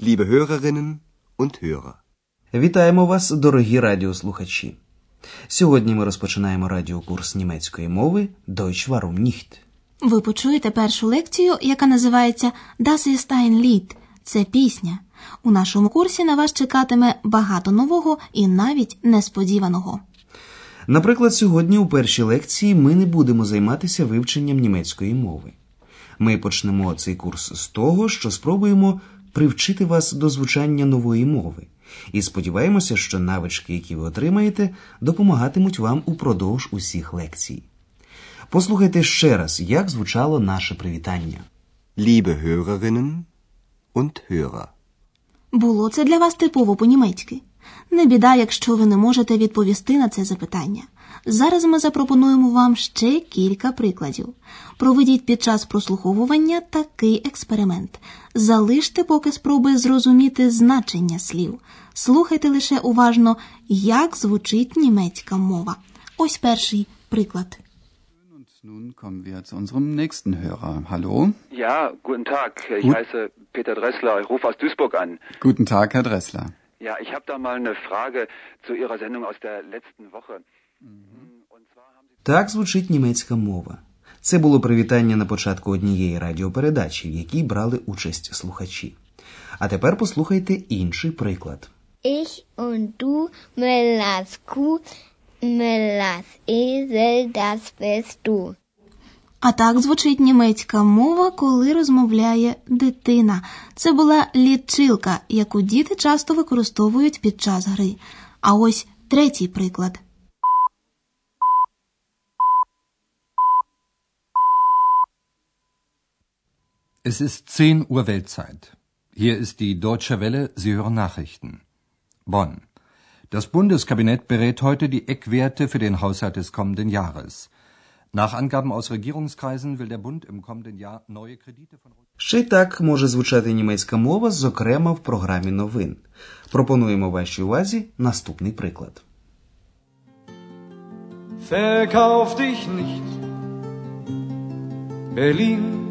Liebe Hörerinnen und Hörer. Вітаємо вас, дорогі радіослухачі. Сьогодні ми розпочинаємо радіокурс німецької мови Deutsch warum nicht. Ви почуєте першу лекцію, яка називається Das ist ein Lied – це пісня. У нашому курсі на вас чекатиме багато нового і навіть несподіваного. Наприклад, сьогодні у першій лекції ми не будемо займатися вивченням німецької мови. Ми почнемо цей курс з того, що спробуємо привчити вас до звучання нової мови. І сподіваємося, що навички, які ви отримаєте, допомагатимуть вам упродовж усіх лекцій. Послухайте ще раз, як звучало наше привітання. Liebe Hörerinnen und Hörer. Було це для вас типово по-німецьки. Не біда, якщо ви не можете відповісти на це запитання. Зараз ми запропонуємо вам ще кілька прикладів. Проведіть під час прослуховування такий експеримент. Залиште поки спроби зрозуміти значення слів. Слухайте лише уважно, як звучить німецька мова. Ось перший приклад. Nun kommen wir zu unserem nächsten Hörer. Hallo. Ja, guten Tag. Ich Gut. heiße Peter Dressler. Ich rufe aus Duisburg an. Guten Tag, Herr Dressler. Ja, ich habe da mal eine Frage zu Ihrer Sendung aus der letzten Woche. Sie Так звучить німецька мова. Це було привітання на початку однієї радіопередачі, в якій брали участь слухачі. А тепер послухайте інший приклад. Ich und du, Mellas Kuh, Mellas Esel, das bist du. А так звучить німецька мова, коли розмовляє дитина. Це була лічилка, яку діти часто використовують під час гри. А ось третій приклад. Es ist 10 Uhr Weltzeit. Hier ist die Deutsche Welle, Sie hören Nachrichten. Bonn. Das Bundeskabinett berät heute die Eckwerte für den Haushalt des kommenden Jahres. Nach Angaben aus Regierungskreisen will der Bund im kommenden Jahr neue Kredite von Ще й так може звучати німецька мова, зокрема в програмі новин. Пропонуємо вашій увазі наступний приклад. Verkauf dich nicht. Berlin,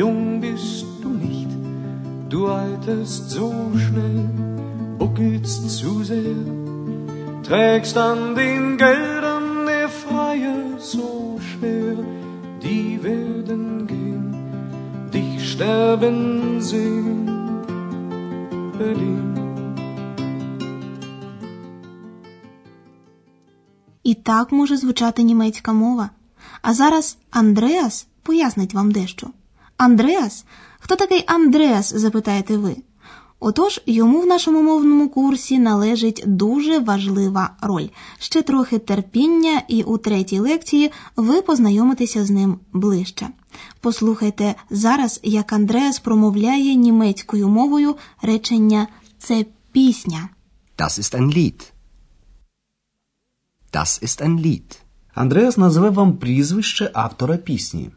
Jung bist du nicht. Du alterst so schnell, buckelst zu sehr. Trägst an den Geldern der Freier so schwer. Die werden gehen, dich sterben sehen. Berlin. І так може звучати німецька мова. А зараз Андреас пояснить вам дещо. Андреас? Хто такий Андреас, запитаєте ви? Отож, йому в нашому мовному курсі належить дуже важлива роль. Ще трохи терпіння, і у третій лекції ви познайомитеся з ним ближче. Послухайте зараз, як Андреас промовляє німецькою мовою речення це пісня. Das ist ein Lied. Das ist ein Lied. Андреас назве вам прізвище автора пісні.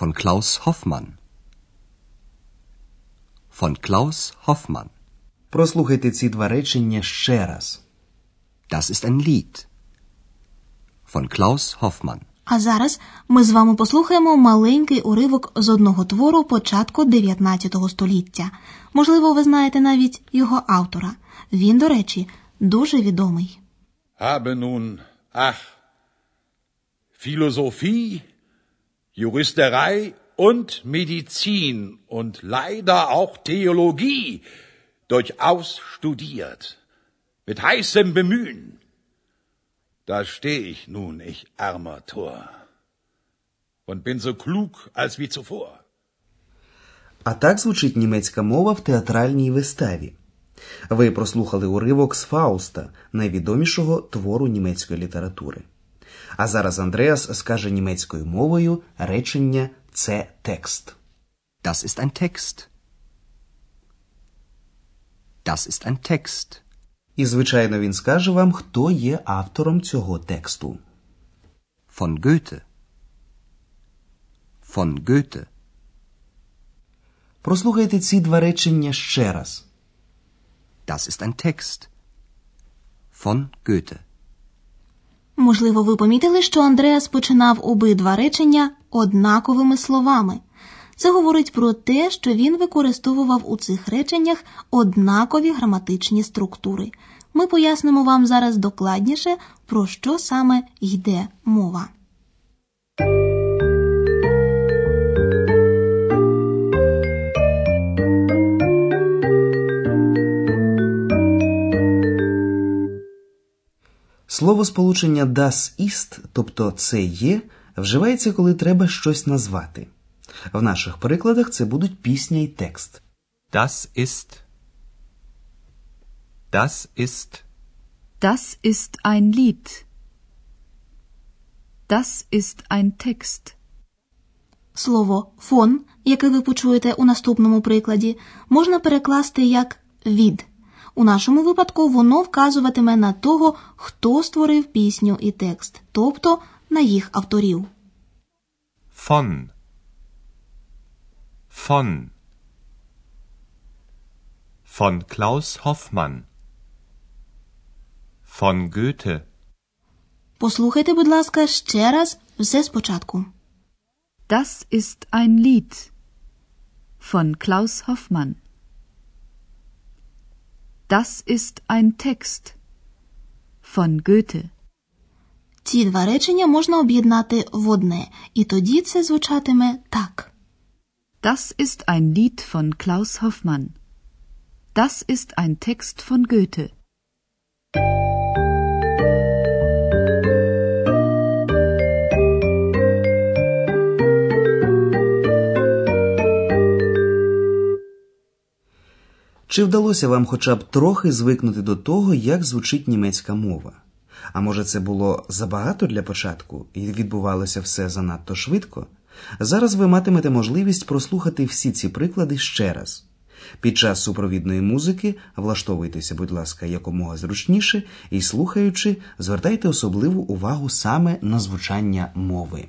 Von Klaus Hoffmann. Von Klaus Hoffmann. Прослухайте ці два речення ще раз. Das ist ein Lied. Von Klaus Hoffmann. А зараз ми з вами послухаємо маленький уривок з одного твору початку 19 століття. Можливо, ви знаєте навіть його автора. Він, до речі, дуже відомий. Habe nun, ach, Philosophie, Juristerei und Medizin und leider auch Theologie durchaus studiert, mit heißem Bemühen. Da steh ich nun, ich armer Tor, und bin so klug als wie zuvor. А так звучить німецька мова в театральній виставі. Ви прослухали уривок з Фауста, найвідомішого твору німецької літератури. А зараз Андреас скаже німецькою мовою речення це текст. Das ist ein Text. Das ist ein Text. І, звичайно, він скаже вам, хто є автором цього тексту. Von Goethe. Von Goethe. Прослухайте ці два речення ще раз. Das ist ein Text. Von Goethe. Можливо, ви помітили, що Андреас починав обидва речення однаковими словами. Це говорить про те, що він використовував у цих реченнях однакові граматичні структури. Ми пояснимо вам зараз докладніше, про що саме йде мова. Слово сполучення das ist, тобто це є, вживається, коли треба щось назвати. В наших перекладах це будуть пісня і текст. Das ist. Das ist. Das ist ein Lied. Das ist ein Text. Слово фон, яке ви почуєте у наступному прикладі, можна перекласти як від. У нашому випадку воно вказуватиме на того, хто створив пісню і текст, тобто на їх авторів. Von. Von. Von Klaus Hoffmann. Von Goethe. Послухайте, будь ласка, ще раз все спочатку. Das ist ein Lied von Klaus Hoffmann. Das ist ein Text von Goethe. Ці два речення можна об'єднати в одне, і тоді це звучатиме так. Das ist ein Lied von Klaus Hoffmann. Das ist ein Text von Goethe. Чи вдалося вам хоча б трохи звикнути до того, як звучить німецька мова? А може, це було забагато для початку і відбувалося все занадто швидко? Зараз ви матимете можливість прослухати всі ці приклади ще раз. Під час супровідної музики влаштовуйтеся, будь ласка, якомога зручніше і слухаючи, звертайте особливу увагу саме на звучання мови.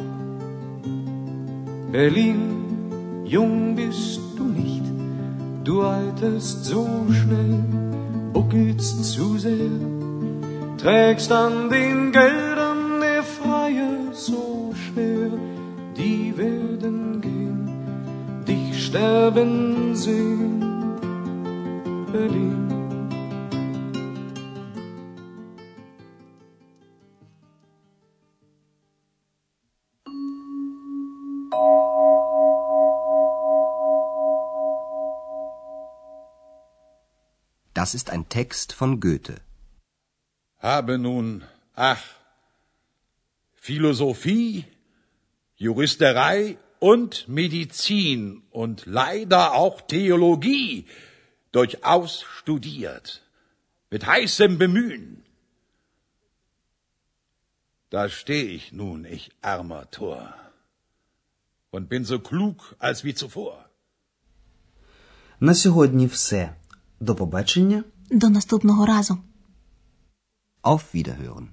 Berlin, jung bist du nicht. Du alterst so schnell, buckelst zu sehr. Trägst an den Geldern der Freier so schwer. Die werden gehen, dich sterben sehen. Berlin. Das ist ein Text von Goethe. Habe nun, ach, Philosophie, Juristerei und Medizin und leider auch Theologie durchaus studiert, mit heißem Bemühen. Da steh ich nun, ich armer Tor, und bin so klug als wie zuvor. На сьогодні все. До побачення. До наступного разу. Auf Wiederhören.